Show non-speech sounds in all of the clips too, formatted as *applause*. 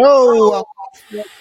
Hello,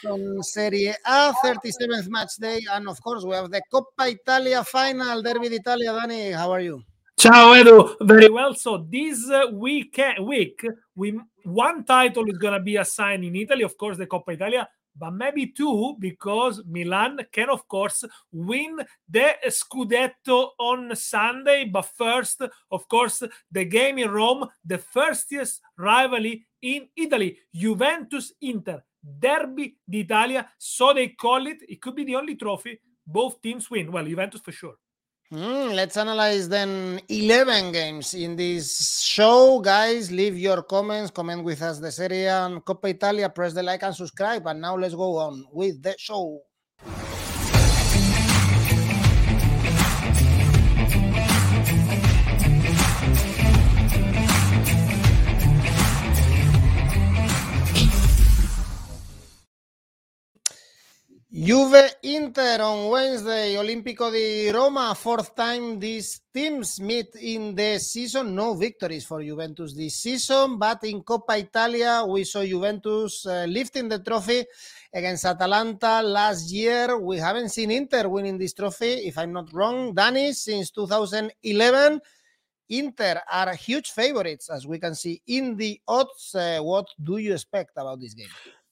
on Serie A, 37th match day, and of course we have the Coppa Italia final, Derby d'Italia. Danny, how are you? Ciao Edu, very well. So this uh, week, week, we one title is gonna be assigned in Italy, of course, the Coppa Italia, but maybe two because Milan can, of course, win the Scudetto on Sunday. But first, of course, the game in Rome, the first rivalry in Italy, Juventus Inter, Derby d'Italia. So they call it. It could be the only trophy both teams win. Well, Juventus for sure. Mm, let's analyze then 11 games in this show. Guys, leave your comments, comment with us the Serie and Coppa Italia, press the like and subscribe. And now let's go on with the show. Juve Inter on Wednesday, Olimpico di Roma, fourth time these teams meet in the season. No victories for Juventus this season, but in Coppa Italia, we saw Juventus uh, lifting the trophy against Atalanta last year. We haven't seen Inter winning this trophy, if I'm not wrong, Danny, since 2011. Inter are huge favorites, as we can see in the odds. Uh, what do you expect about this game?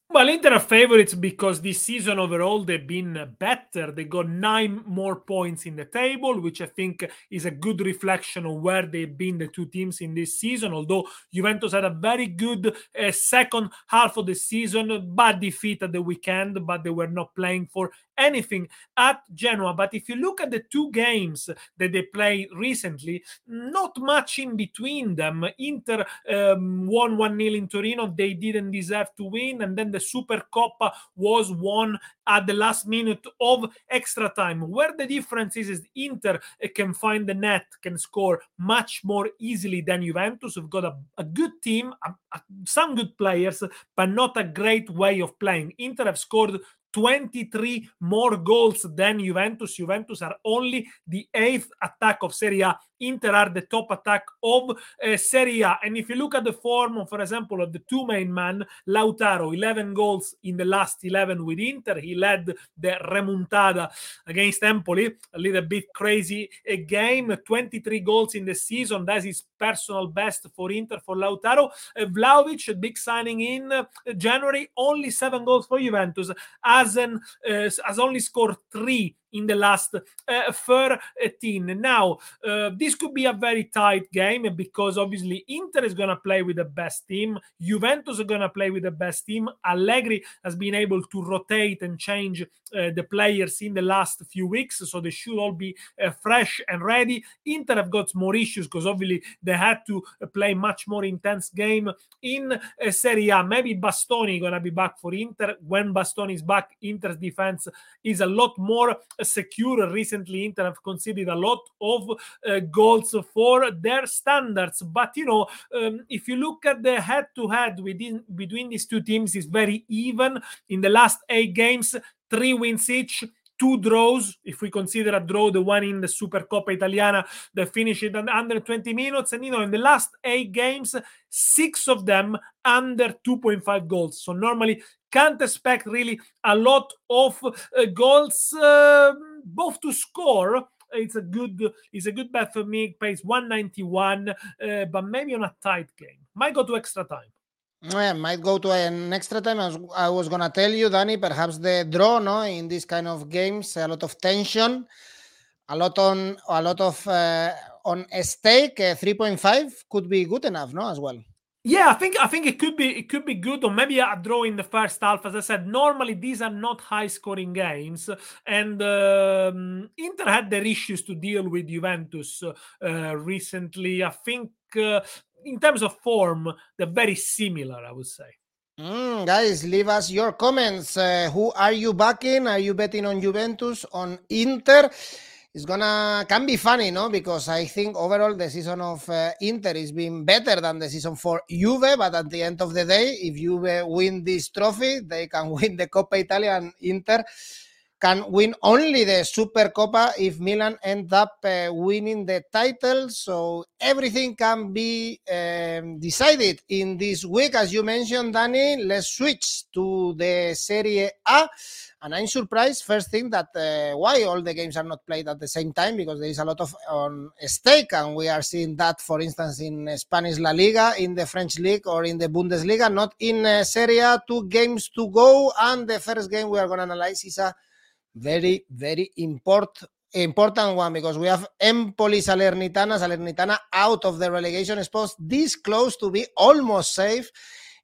Well, Inter are favorites because this season overall they've been better. They got nine more points in the table, which I think is a good reflection of where they've been, the two teams in this season. Although Juventus had a very good uh, second half of the season, bad defeat at the weekend, but they were not playing for anything at Genoa. But if you look at the two games that they played recently, not much in between them. Inter um, won 1 0 in Torino. They didn't deserve to win. And then the Super Coppa was won at the last minute of extra time. Where the difference is, is Inter can find the net, can score much more easily than Juventus. We've got a, a good team, a, a, some good players, but not a great way of playing. Inter have scored 23 more goals than Juventus. Juventus are only the eighth attack of Serie A. Inter are the top attack of uh, Serie A. And if you look at the form, for example, of the two main men, Lautaro, 11 goals in the last 11 with Inter. He led the remontada against Empoli, a little bit crazy a game, 23 goals in the season. That's his personal best for Inter, for Lautaro. Uh, Vlahovic, a big signing in January, only seven goals for Juventus. Hasn't, has only scored three in the last uh, 13. Now, uh, this could be a very tight game because obviously Inter is going to play with the best team. Juventus are going to play with the best team. Allegri has been able to rotate and change uh, the players in the last few weeks, so they should all be uh, fresh and ready. Inter have got more issues because obviously they had to play much more intense game in uh, Serie A. Maybe Bastoni to be back for Inter. When Bastoni is back, Inter's defense is a lot more secure. Recently, Inter have conceded a lot of uh, goals for their standards. But you know, um, if you look at the head-to-head within between these two teams, is very even. In the last eight games, three wins each two draws, if we consider a draw, the one in the Super Coppa Italiana that finished under 20 minutes. And, you know, in the last eight games, six of them under 2.5 goals. So normally can't expect really a lot of uh, goals, uh, both to score. It's a good, it's a good bet for me. Pays 191, uh, but maybe on a tight game. Might go to extra time. Yeah, might go to an extra time. As I was gonna tell you, Danny, perhaps the draw, no, in this kind of games, a lot of tension, a lot on, a lot of uh, on a stake. Uh, Three point five could be good enough, no, as well. Yeah, I think I think it could be it could be good, or maybe a draw in the first half. As I said, normally these are not high scoring games, and um, Inter had their issues to deal with Juventus uh, recently. I think uh, in terms of form, they're very similar, I would say. Mm, guys, leave us your comments. Uh, who are you backing? Are you betting on Juventus, on Inter? It's gonna can be funny, no? Because I think overall the season of uh, Inter is being better than the season for Juve. But at the end of the day, if Juve win this trophy, they can *laughs* win the Coppa Italia and Inter can win only the Supercoppa if Milan end up uh, winning the title. So everything can be um, decided in this week. As you mentioned, Danny, let's switch to the Serie A. And I'm surprised, first thing, that uh, why all the games are not played at the same time because there is a lot of on stake, and we are seeing that, for instance, in Spanish La Liga, in the French league, or in the Bundesliga, not in uh, Serie A. Two games to go, and the first game we are going to analyze is a very, very important one because we have Empoli Salernitana, Salernitana out of the relegation spot, this close to be almost safe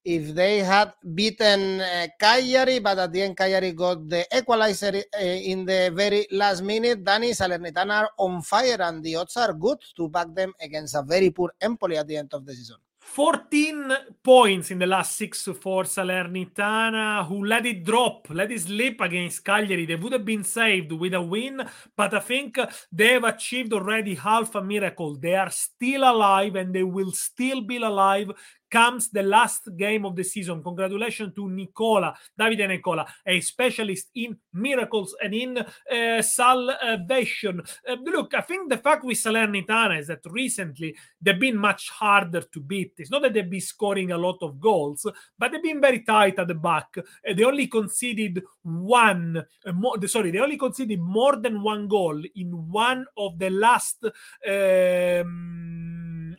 if they had beaten uh, Cagliari, but at the end Cagliari got the equalizer uh, in the very last minute. Danny Salernitana are on fire, and the odds are good to back them against a very poor Empoli at the end of the season. 14 points in the last six for Salernitana, who let it drop, let it slip against Cagliari. They would have been saved with a win, but I think they've achieved already half a miracle. They are still alive and they will still be alive comes the last game of the season. Congratulations to Nicola, Davide Nicola, a specialist in miracles and in uh, salvation. Uh, look, I think the fact with Salernitana is that recently they've been much harder to beat. It's not that they've been scoring a lot of goals, but they've been very tight at the back. Uh, they only conceded one, uh, more, sorry, they only conceded more than one goal in one of the last. Um,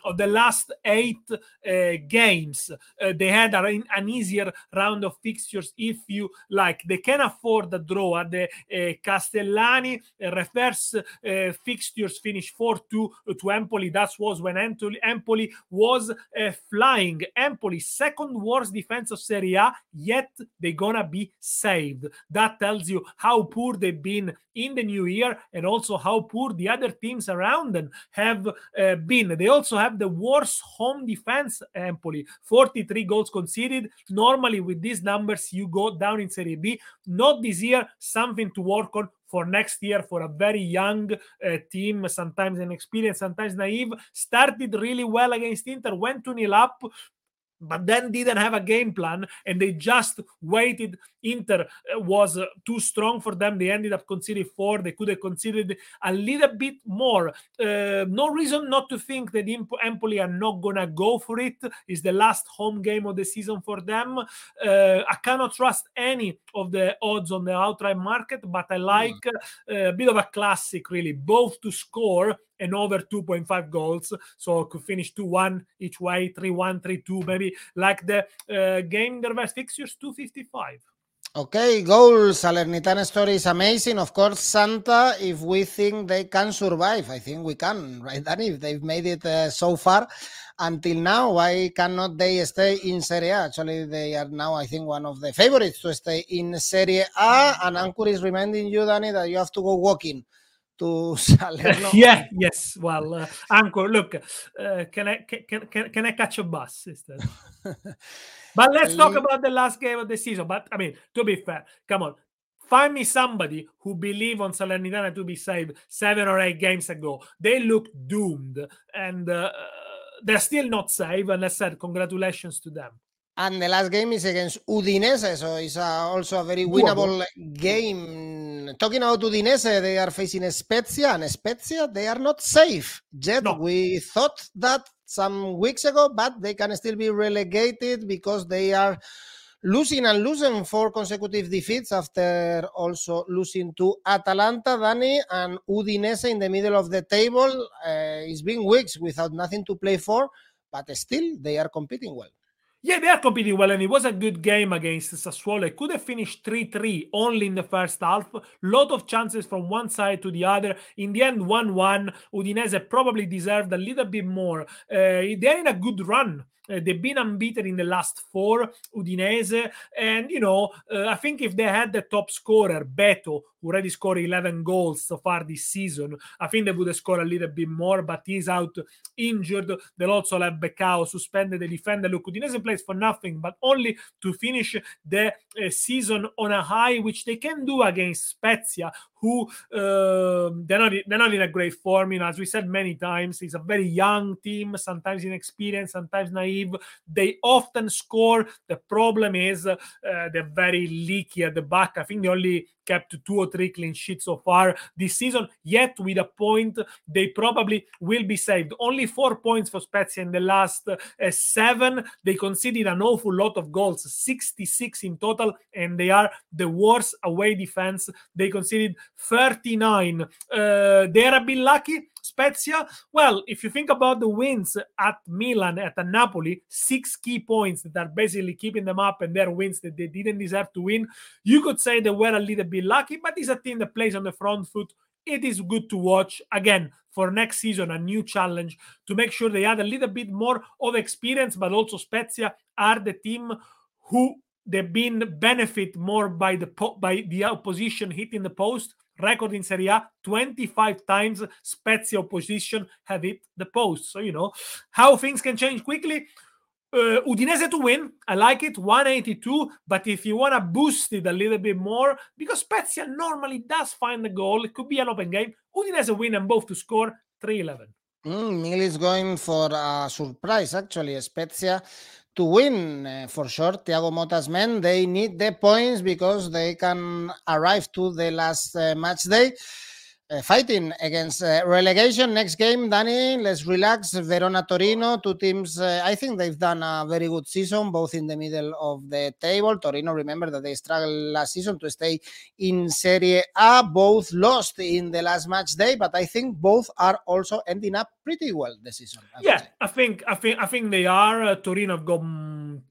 of the last eight uh, games. Uh, they had an easier round of fixtures, if you like. They can afford a draw. At the uh, Castellani reverse fixtures finished 4 2 to Empoli. That was when Empoli was flying. Empoli, second worst defense of Serie A, yet they're gonna be saved. That tells you how poor they've been in the new year and also how poor the other teams around them have uh, been. They also have the worst home defense, Empoli 43 goals conceded. Normally, with these numbers, you go down in Serie B. Not this year, something to work on for next year for a very young uh, team, sometimes inexperienced, sometimes naive. Started really well against Inter, went to nil up, but then didn't have a game plan and they just waited. Inter uh, was uh, too strong for them. They ended up conceding four. They could have conceded a little bit more. Uh, no reason not to think that Empoli are not gonna go for it. It's the last home game of the season for them. Uh, I cannot trust any of the odds on the outright market, but I like mm. a bit of a classic, really, both to score and over 2.5 goals. So could finish 2 1 each way, 3 1, 3 2, maybe like the uh, game the reverse fixtures 255. Okay, goals. Salernitana story is amazing. Of course, Santa, if we think they can survive, I think we can, right, Danny? If they've made it uh, so far until now, why cannot they stay in Serie A? Actually, they are now, I think, one of the favorites to stay in Serie A. And Ankur is reminding you, Danny, that you have to go walking to *laughs* Salerno. *laughs* yeah, yes. Well, uh, Ankur, look, uh, can I can, can can I catch a bus instead? *laughs* but let's talk about the last game of the season. But I mean, to be fair, come on. Find me somebody who believe on Salernitana to be saved seven or eight games ago. They look doomed, and uh, they're still not saved. And I said, congratulations to them. And the last game is against Udinese, so it's a, also a very winnable game. Talking about Udinese, they are facing Spezia, and Spezia, they are not safe yet. No. We thought that some weeks ago, but they can still be relegated because they are losing and losing four consecutive defeats after also losing to Atalanta, Dani, and Udinese in the middle of the table. Uh, it's been weeks without nothing to play for, but still they are competing well. Yeah, they are competing well, and it was a good game against Sassuolo. It could have finished 3 3 only in the first half. Lot of chances from one side to the other. In the end, 1 1. Udinese probably deserved a little bit more. Uh, they're in a good run uh, they've been unbeaten in the last four, Udinese. And, you know, uh, I think if they had the top scorer, Beto, who already scored 11 goals so far this season, I think they would have scored a little bit more, but he's out injured. They'll also have Becao suspended the defender. Look, Udinese plays for nothing, but only to finish the uh, season on a high, which they can do against Spezia, who uh, they're not they're not in a great form. You know, as we said many times, it's a very young team, sometimes inexperienced, sometimes naive. They often score. The problem is uh, they're very leaky at the back. I think they only kept two or three clean sheets so far this season. Yet, with a point, they probably will be saved. Only four points for Spezia in the last uh, seven. They conceded an awful lot of goals, 66 in total, and they are the worst away defense. They conceded 39. Uh, they are a bit lucky. Spezia, well, if you think about the wins at Milan, at Napoli, six key points that are basically keeping them up and their wins that they didn't deserve to win, you could say they were a little bit lucky, but it's a team that plays on the front foot. It is good to watch. Again, for next season, a new challenge to make sure they add a little bit more of experience, but also Spezia are the team who they've been benefit more by the po- by the opposition hitting the post record in Serie A 25 times Spezia opposition have hit the post. So, you know, how things can change quickly. Uh, Udinese to win, I like it, 182. But if you want to boost it a little bit more, because Spezia normally does find the goal, it could be an open game. Udinese win and both to score 311. Mm, Mil is going for a surprise, actually. Spezia to win uh, for sure. Thiago Motta's men they need the points because they can arrive to the last uh, match day. Uh, fighting against uh, relegation. Next game, Danny, let's relax. Verona Torino, two teams. Uh, I think they've done a very good season, both in the middle of the table. Torino, remember that they struggled last season to stay in Serie A. Both lost in the last match day, but I think both are also ending up pretty well this season. I yeah, I think I think I think they are. Uh, Torino have got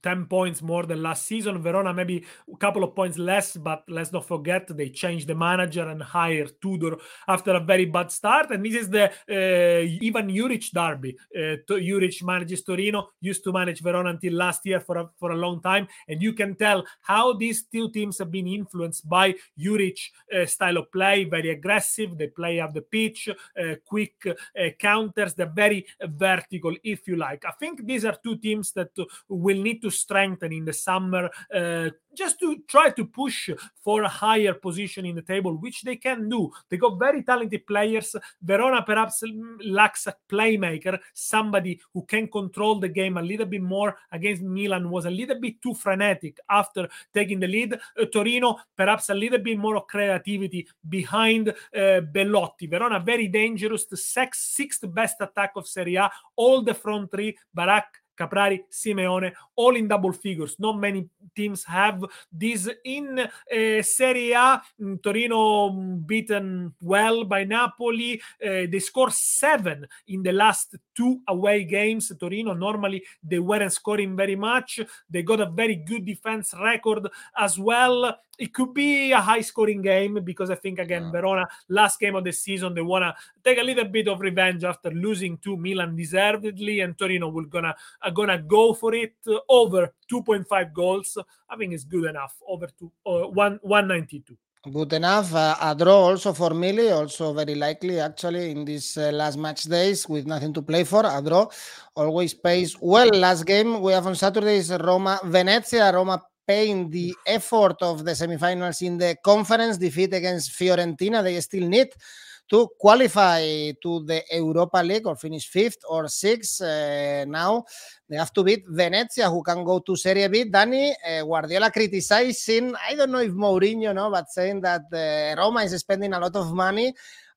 ten points more than last season. Verona maybe a couple of points less, but let's not forget they changed the manager and hired Tudor after a very bad start. And this is the uh, Ivan Juric derby. Uh, Juric manages Torino, used to manage Verona until last year for a, for a long time. And you can tell how these two teams have been influenced by Juric uh, style of play, very aggressive. They play up the pitch, uh, quick uh, counters. They're very vertical, if you like. I think these are two teams that will need to strengthen in the summer uh, just to try to push for a higher position in the table, which they can do. They got very talented players. Verona perhaps lacks a playmaker, somebody who can control the game a little bit more. Against Milan was a little bit too frenetic after taking the lead. Uh, Torino perhaps a little bit more of creativity behind uh, Belotti. Verona very dangerous, the sixth, sixth best attack of Serie A. All the front three, Barak, Caprari, Simeone, all in double figures. Not many teams have this in uh, Serie A. Mm, Torino mm, beaten well by Napoli. Uh, they scored seven in the last two away games. Torino normally they weren't scoring very much. They got a very good defense record as well it could be a high scoring game because I think again yeah. Verona last game of the season they wanna take a little bit of revenge after losing to Milan deservedly and Torino will gonna are gonna go for it uh, over 2.5 goals. I think it's good enough over to uh, one 192. Good enough. Uh, a draw also for Mili, also very likely actually in these uh, last match days with nothing to play for. A draw always pays well. Last game we have on Saturday is Roma Venezia. Roma paying the effort of the semifinals in the conference defeat against Fiorentina. They still need to qualify to the Europa League or finish fifth or sixth. Uh, now they have to beat Venezia, who can go to Serie B. Danny uh, Guardiola criticizing, I don't know if Mourinho, no, but saying that uh, Roma is spending a lot of money.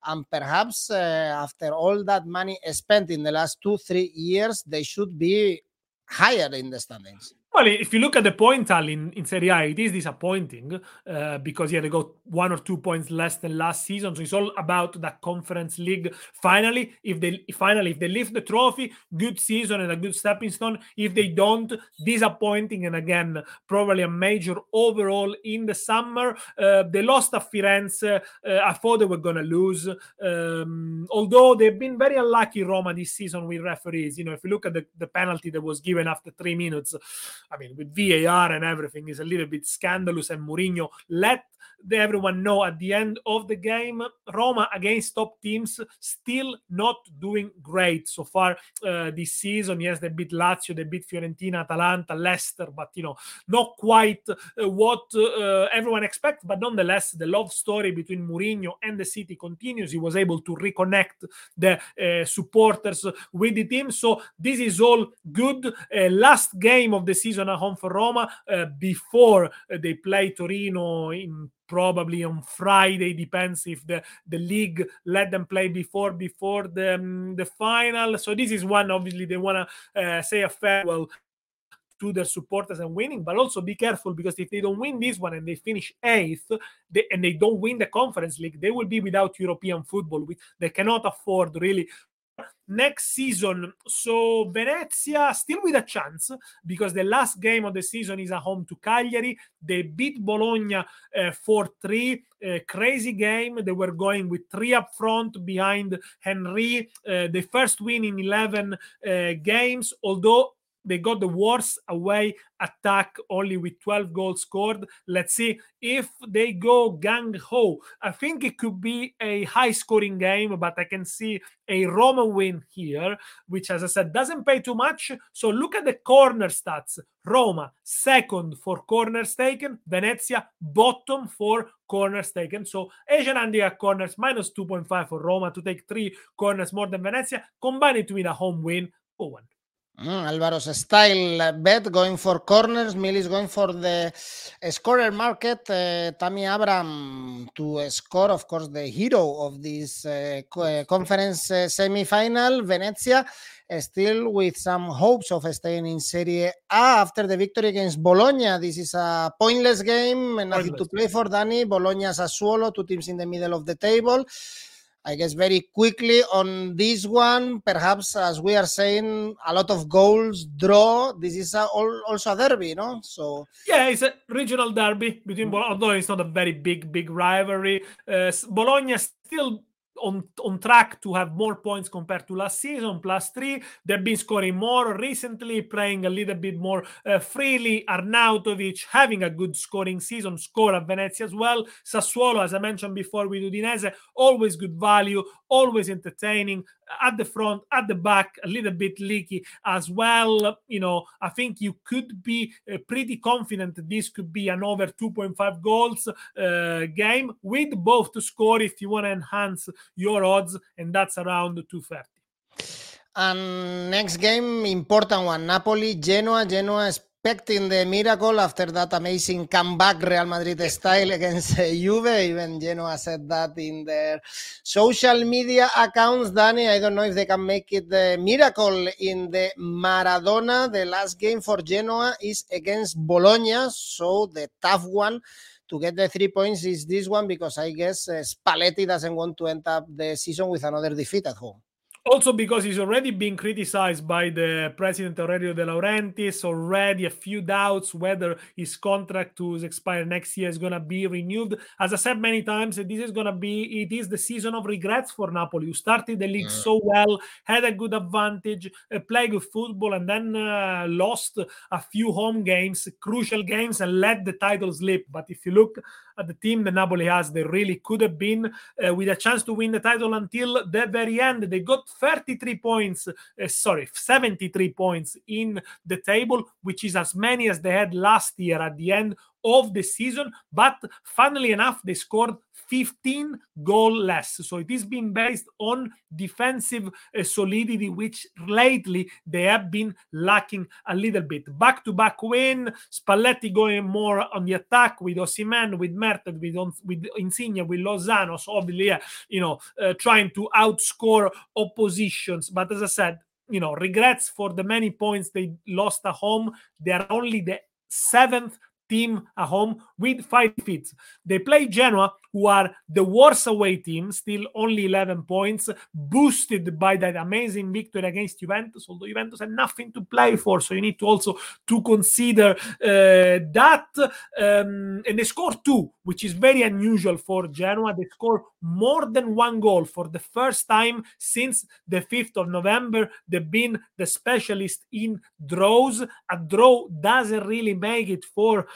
And perhaps uh, after all that money spent in the last two, three years, they should be higher in the standings. Well, if you look at the point tally in, in Serie A, it is disappointing uh, because yeah, they got one or two points less than last season. So it's all about that conference league. Finally, if they finally if they lift the trophy, good season and a good stepping stone. If they don't, disappointing and again probably a major overall in the summer. Uh, they lost at Firenze. Uh, I thought they were gonna lose. Um, although they've been very unlucky, Roma this season with referees. You know, if you look at the, the penalty that was given after three minutes. I mean, with VAR and everything, is a little bit scandalous. And Mourinho let everyone know at the end of the game Roma against top teams still not doing great so far uh, this season. Yes, they beat Lazio, they beat Fiorentina, Atalanta, Leicester, but you know, not quite uh, what uh, everyone expects. But nonetheless, the love story between Mourinho and the city continues. He was able to reconnect the uh, supporters with the team. So this is all good. Uh, last game of the season at home for Roma uh, before they play Torino in probably on Friday. Depends if the the league let them play before before the um, the final. So this is one obviously they want to uh, say a farewell to their supporters and winning, but also be careful because if they don't win this one and they finish eighth they, and they don't win the conference league, they will be without European football. Which they cannot afford really next season. So Venezia still with a chance because the last game of the season is at home to Cagliari. They beat Bologna uh, 4 3. Uh, crazy game. They were going with three up front behind Henry. Uh, the first win in 11 uh, games, although they got the worst away attack only with 12 goals scored. Let's see if they go gang ho. I think it could be a high scoring game, but I can see a Roma win here, which, as I said, doesn't pay too much. So look at the corner stats Roma, second for corners taken, Venezia, bottom for corners taken. So Asian handicap corners minus 2.5 for Roma to take three corners more than Venezia, combine it with a home win. Oh, one. Mm, Alvaro's style bet going for corners. Mill is going for the scorer market. Uh, Tammy Abraham to score, of course, the hero of this uh, conference uh, semi-final. Venezia still with some hopes of staying in Serie A after the victory against Bologna. This is a pointless game and nothing pointless. to play for, Danny. Bologna, Sassuolo, two teams in the middle of the table. I guess very quickly on this one, perhaps as we are saying, a lot of goals, draw. This is a, also a derby, no? So yeah, it's a regional derby between, mm-hmm. although it's not a very big, big rivalry. Uh, Bologna still on, on track to have more points compared to last season, plus three. They've been scoring more recently, playing a little bit more uh, freely. Arnautovic having a good scoring season, score at Venezia as well. Sassuolo, as I mentioned before with Udinese, always good value, always entertaining at the front, at the back, a little bit leaky as well. You know, I think you could be uh, pretty confident this could be an over 2.5 goals uh, game with both to score if you want to enhance your odds, and that's around 230. And next game, important one Napoli, Genoa. Genoa expecting the miracle after that amazing comeback Real Madrid style against Juve. Even Genoa said that in their social media accounts. Danny, I don't know if they can make it the miracle in the Maradona. The last game for Genoa is against Bologna, so the tough one to get the three points is this one because I guess uh, Spalletti doesn't want to end up the season with another defeat at home also because he's already been criticized by the president Aurelio De Laurentiis already a few doubts whether his contract to expire next year is going to be renewed. As i said many times this is going to be it is the season of regrets for napoli. Who started the league yeah. so well had a good advantage uh, played good football and then uh, lost a few home games crucial games and let the title slip. But if you look at the team the napoli has. They really could have been uh, with a chance to win the title until the very end. They got 33 points, uh, sorry, 73 points in the table, which is as many as they had last year at the end of the season. But funnily enough, they scored 15 goal less. So it is being based on defensive uh, solidity, which lately they have been lacking a little bit. Back to back win, Spalletti going more on the attack with Osimhen, with Mertens, with, with Insigne, with Lozano. So obviously, yeah, you know, uh, trying to outscore oppositions. But as I said, you know, regrets for the many points they lost at home. They are only the seventh team at home with five defeats. They play Genoa, who are the worst away team, still only 11 points, boosted by that amazing victory against Juventus, although Juventus had nothing to play for. So you need to also to consider uh, that. Um, and they score two, which is very unusual for Genoa. They score more than one goal for the first time since the 5th of November. They've been the specialist in draws. A draw doesn't really make it for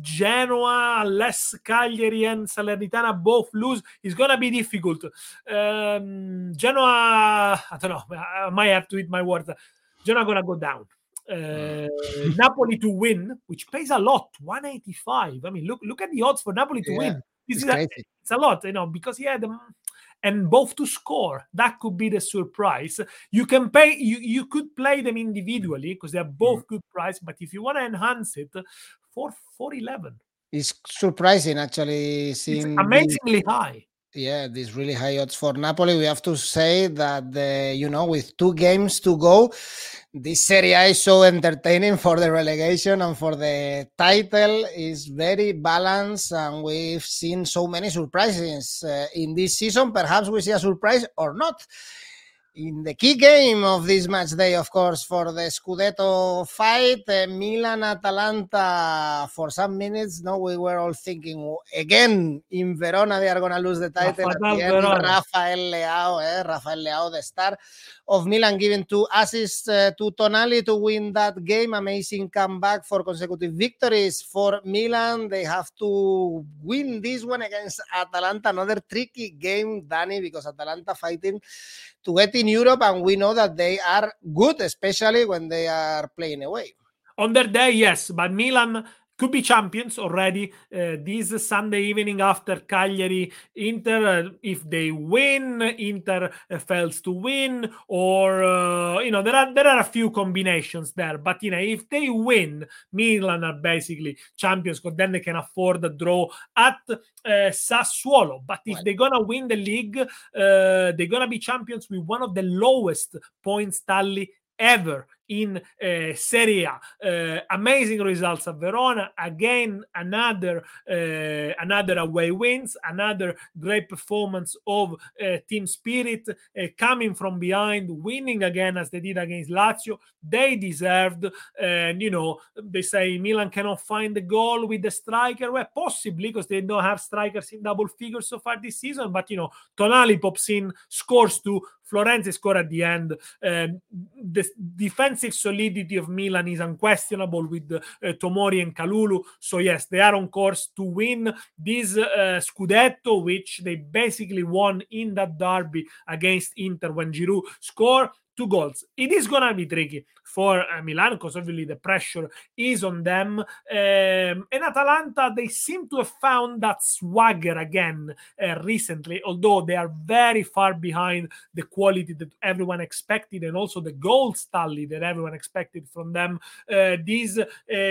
Genoa unless Cagliari and Salernitana both lose. It's going to be difficult. Um, Genoa, I don't know, I might have to eat my words. Genoa going to go down. Uh, *laughs* Napoli to win, which pays a lot, 185. I mean, look look at the odds for Napoli to yeah, win. This is a, it's a lot, you know, because yeah, the and both to score. That could be the surprise. You can pay you, you could play them individually because they're both mm. good price, but if you want to enhance it, for 411. It's surprising actually seeing amazingly the, high. Yeah, these really high odds for Napoli. We have to say that the, you know, with two games to go, this Serie A is so entertaining for the relegation and for the title is very balanced and we've seen so many surprises uh, in this season perhaps we see a surprise or not in the key game of this match day, of course, for the Scudetto fight, uh, Milan Atalanta. For some minutes, no, we were all thinking again in Verona they are going to lose the title. At the end, Rafael Leao, eh? Rafael Leao, the star of Milan, giving two assists uh, to Tonali to win that game. Amazing comeback for consecutive victories for Milan. They have to win this one against Atalanta. Another tricky game, Danny, because Atalanta fighting to get in Europe, and we know that they are good, especially when they are playing away. On their day, yes, but Milan could be champions already uh, this Sunday evening after Cagliari Inter. Uh, if they win, Inter uh, fails to win, or uh, you know there are there are a few combinations there. But you know if they win, Milan are basically champions because then they can afford a draw at uh, Sassuolo. But if right. they're gonna win the league, uh, they're gonna be champions with one of the lowest points tally ever in uh, Serie A. Uh, amazing results at Verona. Again, another uh, another away wins, another great performance of team spirit, coming from behind, winning again as they did against Lazio. They deserved, and you know, they say Milan cannot find the goal with the striker. Well, possibly because they don't have strikers in double figures so far this season. But you know, Tonali pops in, scores two. Florenzi score at the end. Um, the defensive solidity of Milan is unquestionable with uh, Tomori and Kalulu. So, yes, they are on course to win this uh, Scudetto, which they basically won in that derby against Inter when Giroud scored two goals. It is going to be tricky for uh, Milan because obviously the pressure is on them. Um, and Atalanta, they seem to have found that swagger again uh, recently, although they are very far behind the quality that everyone expected and also the goals tally that everyone expected from them. Uh, this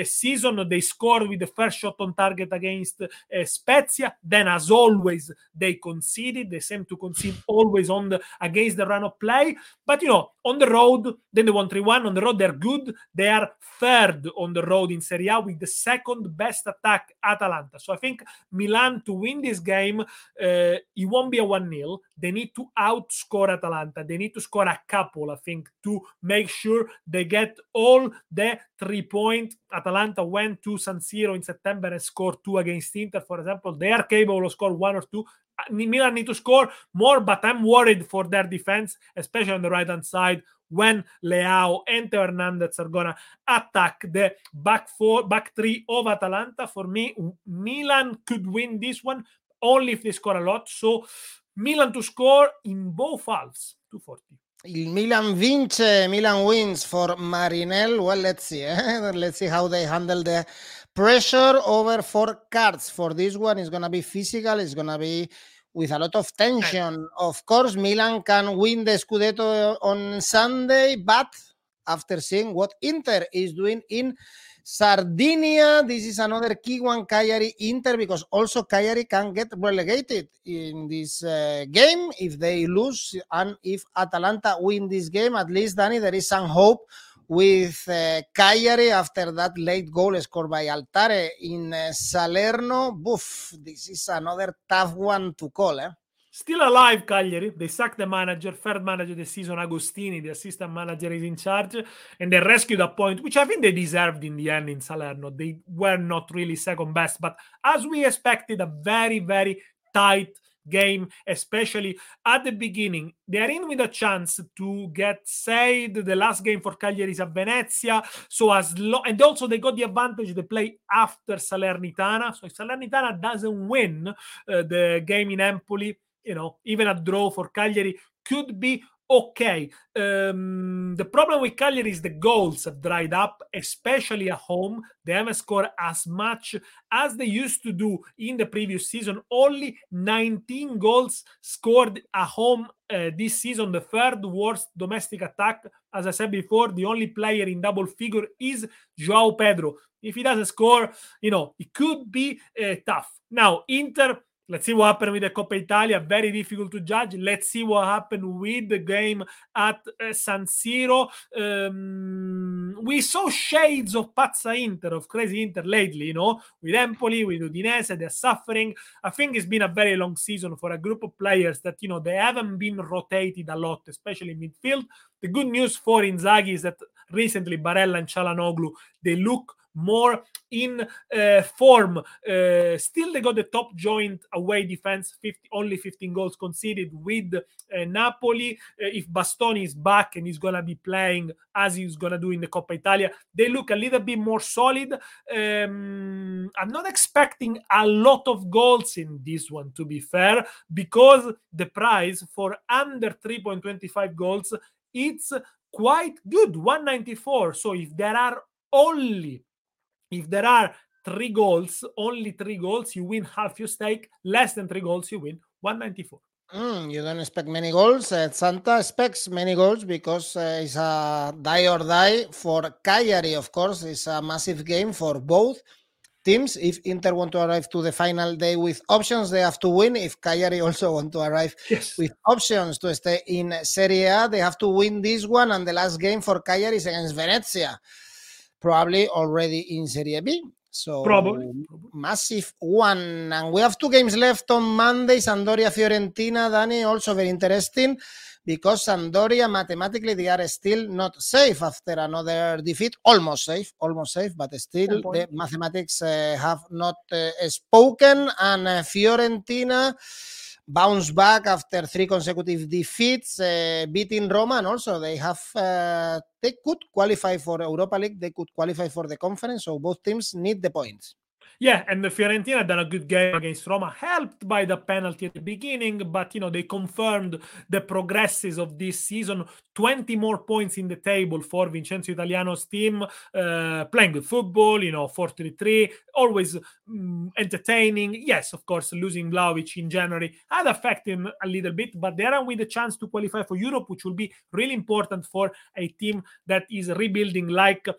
season, they scored with the first shot on target against Spezia. Then, as always, they conceded. They seem to concede always on the against the run of play. But you know, on the road, then they won 3 1 on the road they're good. They are third on the road in Serie A with the second best attack, Atalanta. So I think Milan to win this game, uh, it won't be a 1 0. They need to outscore Atalanta. They need to score a couple, I think, to make sure they get all the three point. Atalanta went to San Siro in September and scored two against Inter, for example. They are capable of score one or two. Milan need to score more, but I'm worried for their defense, especially on the right hand side when Leao and Hernandez are gonna attack the back four, back three of Atalanta. For me, Milan could win this one only if they score a lot. So Milan to score in both halves, 240. Il Milan vince, Milan wins for Marinel. Well, let's see. Eh? *laughs* Let's see how they handle the pressure over four cards. For this one, it's gonna be physical. It's gonna be with a lot of tension. Of course, Milan can win the Scudetto on Sunday, but after seeing what Inter is doing in Sardinia, this is another key one, Cagliari Inter, because also Cagliari can get relegated in this uh, game if they lose and if Atalanta win this game. At least, Danny, there is some hope with uh, Cagliari after that late goal scored by Altare in uh, Salerno. Boof, this is another tough one to call. Eh? Still alive, Cagliari. They sacked the manager, third manager this season, Agostini, the assistant manager is in charge, and they rescued a point, which I think they deserved in the end in Salerno. They were not really second best, but as we expected, a very, very tight game, especially at the beginning. They are in with a chance to get saved. The last game for Cagliari is at Venezia. So as lo- and also they got the advantage they play after Salernitana. So if Salernitana doesn't win uh, the game in Empoli, you know, even a draw for Cagliari could be okay. Um, the problem with Cagliari is the goals have dried up, especially at home. They haven't scored as much as they used to do in the previous season. Only 19 goals scored at home uh, this season, the third worst domestic attack. As I said before, the only player in double figure is Joao Pedro. If he doesn't score, you know, it could be uh, tough. Now, Inter Let's see what happened with the Coppa Italia. Very difficult to judge. Let's see what happened with the game at uh, San Siro. Um, we saw shades of Pazza Inter, of crazy Inter lately, you know, with Empoli, with Udinese. They're suffering. I think it's been a very long season for a group of players that, you know, they haven't been rotated a lot, especially in midfield. The good news for Inzaghi is that recently Barella and Çalhanoğlu, they look more in uh, form. Uh, still, they got the top joint away defense, 50, only 15 goals conceded with uh, Napoli. If Bastoni is back and he's going to be playing as he's going to do in the Coppa Italia, they look a little bit more solid. Um, I'm not expecting a lot of goals in this one, to be fair, because the price for under 3.25 goals it's quite good 194 so if there are only if there are three goals, only three goals, you win half your stake. Less than three goals, you win 194. Mm, you don't expect many goals. Uh, Santa expects many goals because uh, it's a die or die for Cagliari, of course. It's a massive game for both teams. If Inter want to arrive to the final day with options, they have to win. If Cagliari also want to arrive yes. with options to stay in Serie A, they have to win this one. And the last game for Cagliari is against Venezia probably already in Serie B. So probably massive one. And we have two games left on Monday. Sampdoria Fiorentina, Danny, also very interesting because Sampdoria mathematically they are still not safe after another defeat. Almost safe, almost safe, but still the mathematics uh, have not uh, spoken. And uh, Fiorentina bounce back after three consecutive defeats, uh, beating Roma, and also they have uh, they could qualify for Europa League. They could qualify for the conference. So both teams need the points. Yeah, and the Fiorentina done a good game against Roma, helped by the penalty at the beginning, but you know they confirmed the progresses of this season. 20 more points in the table for Vincenzo Italiano's team, uh, playing good football, you know, 4-3, always um, entertaining. Yes, of course, losing Vlahovic in January had affected him a little bit, but they are with a chance to qualify for Europe, which will be really important for a team that is rebuilding like uh,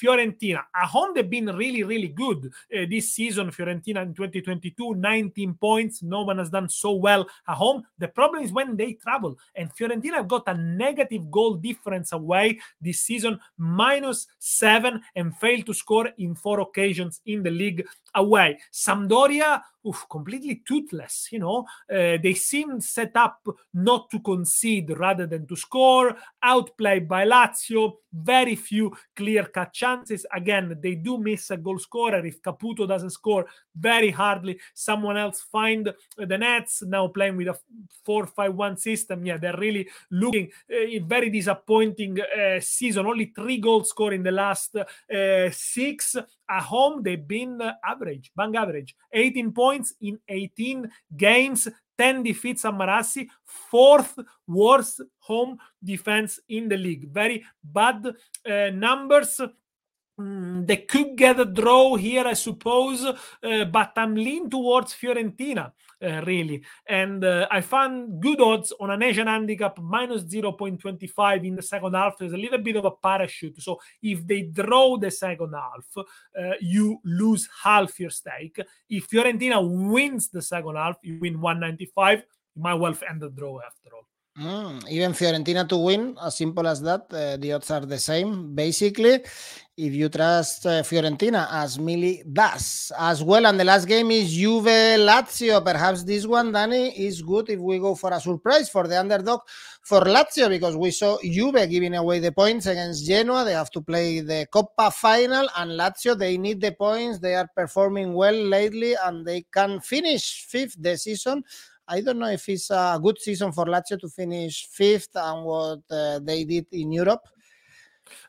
Fiorentina. At home, they've been really, really good uh, this season. Fiorentina in 2022, 19 points. No one has done so well at home. The problem is when they travel, and Fiorentina have got a negative goal difference away this season, minus seven, and failed to score in four occasions in the league away. Sampdoria, oof, completely toothless. You know, uh, they seem set up not to concede rather than to score. Outplayed by Lazio, very few clear-cut chances. Again, they do miss a goal scorer. If Caputo doesn't score, very hardly someone else find the nets. Now playing with a four-five-one system, yeah, they're really looking uh, very disappointing uh, season. Only three goals scored in the last uh, six at home they've been average, bang average, 18 points in 18 games, 10 defeats at Marassi, fourth worst home defense in the league. Very bad uh, numbers. Mm, they could get a draw here, I suppose, uh, but I'm leaning towards Fiorentina, uh, really. And uh, I found good odds on an Asian handicap minus 0.25 in the second half. There's a little bit of a parachute. So if they draw the second half, uh, you lose half your stake. If Fiorentina wins the second half, you win 195. You might well end the draw after all. Mm, even Fiorentina to win, as simple as that. Uh, the odds are the same, basically. If you trust uh, Fiorentina, as Mili does. As well, and the last game is Juve Lazio. Perhaps this one, Danny, is good if we go for a surprise for the underdog for Lazio, because we saw Juve giving away the points against Genoa. They have to play the Coppa final, and Lazio, they need the points. They are performing well lately, and they can finish fifth this season. I don't know if it's a good season for Lazio to finish fifth and what uh, they did in Europe.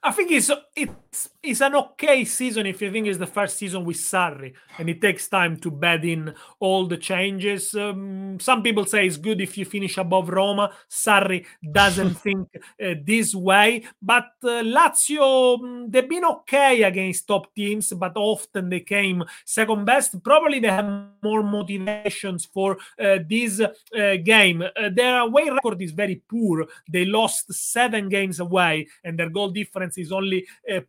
I think it's it's it's an okay season if you think it's the first season with Sarri and it takes time to bed in all the changes. Um, some people say it's good if you finish above Roma. Sarri doesn't *laughs* think uh, this way, but uh, Lazio mm, they've been okay against top teams, but often they came second best. Probably they have more motivations for uh, this uh, game. Uh, their away record is very poor. They lost seven games away, and their goal difference is only uh,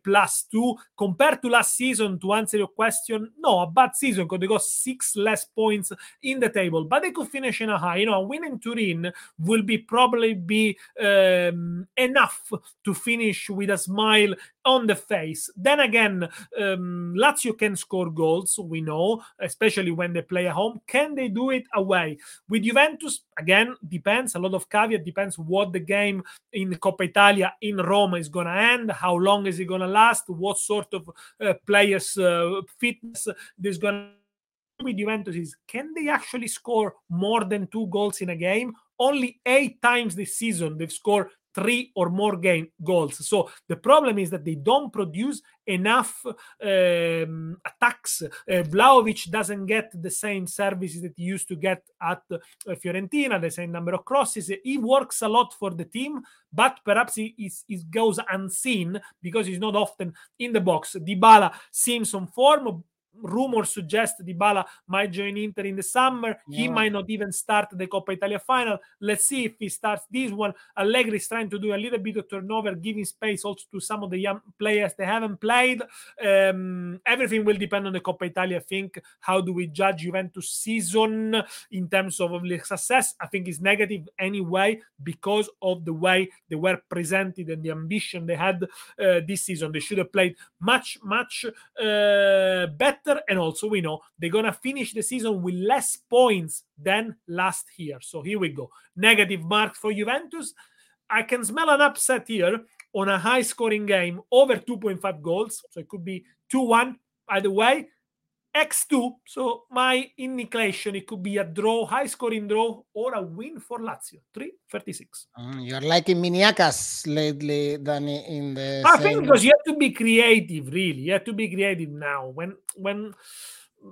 plus two compared to last season. To answer your question, no, a bad season because they got six less points in the table, but they could finish in a high. You know, a winning Turin will be probably be um, enough to finish with a smile on the face. Then again, um, Lazio can score goals, we know, especially when they play at home. Can they do it away? With Juventus, again, depends. A lot of caveat depends what the game in Coppa Italia in Roma is going to end, how long is it going to last, what sort of uh, players' uh, fitness there's going to with Juventus is can they actually score more than two goals in a game? Only eight times this season they've scored three or more game goals. So the problem is that they don't produce enough um, attacks. Uh, Vlahovic doesn't get the same services that he used to get at uh, Fiorentina, the same number of crosses. He works a lot for the team, but perhaps he goes unseen because he's not often in the box. Dybala seems on form, rumors suggest Dybala might join Inter in the summer. Yeah. He might not even start the Coppa Italia final. Let's see if he starts this one. Allegri is trying to do a little bit of turnover, giving space also to some of the young players they haven't played. Um, everything will depend on the Coppa Italia. I think. How do we judge Juventus season in terms of success? I think it's negative anyway because of the way they were presented and the ambition they had uh, this season. They should have played much, much uh, better better. And also, we know they're going to finish the season with less points than last year. So here we go. Negative mark for Juventus. I can smell an upset here on a high scoring game over 2.5 goals. So it could be 2 1 either way. X2. So my indication it could be a draw, high scoring draw, or a win for Lazio. 336. Mm, you're liking mini accas lately, Danny, in the I think because you have to be creative, really. You have to be creative now. When when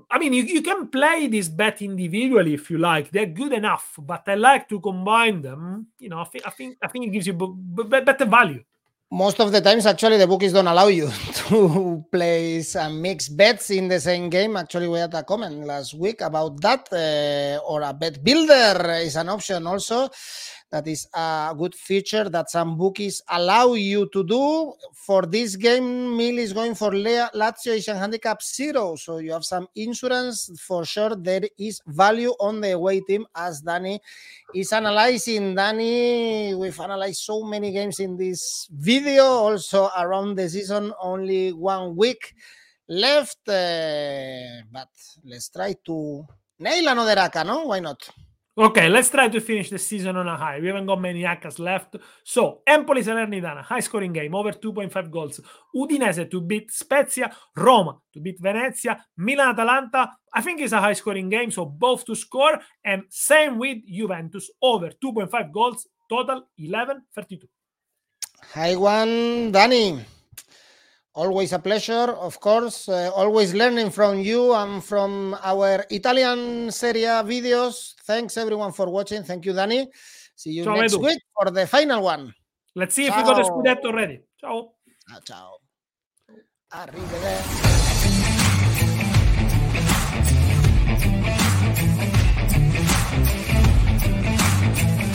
I mean you, you can play this bet individually if you like. They're good enough, but I like to combine them. You know, I think I think I think it gives you b- b- better value most of the times actually the bookies don't allow you *laughs* to place and mix bets in the same game. Actually we had a comment last week about that uh, or a bet builder is an option also that is a good feature that some bookies allow you to do. For this game, Mill is going for Lazio Asian Handicap Zero. So you have some insurance for sure. There is value on the away team as Danny is analyzing. Danny, we've analyzed so many games in this video, also around the season, only one week left. Uh, but let's try to nail another ACCA, no? Why not? Okay, let's try to finish the season on a high. We haven't got many ACCAs left. So, Empoli Salernitana, high scoring game, over 2.5 goals. Udinese to beat Spezia, Roma to beat Venezia, Milan Atalanta. I think it's a high scoring game, so both to score. And same with Juventus, over 2.5 goals, total 11 32. High one, Danny. Always a pleasure, of course. Uh, always learning from you and from our Italian Serie videos. Thanks everyone for watching. Thank you, Danny. See you ciao, next Edu. week for the final one. Let's see ciao. if we got the scudetto already. Ciao. Ciao, ciao. Arrivederci.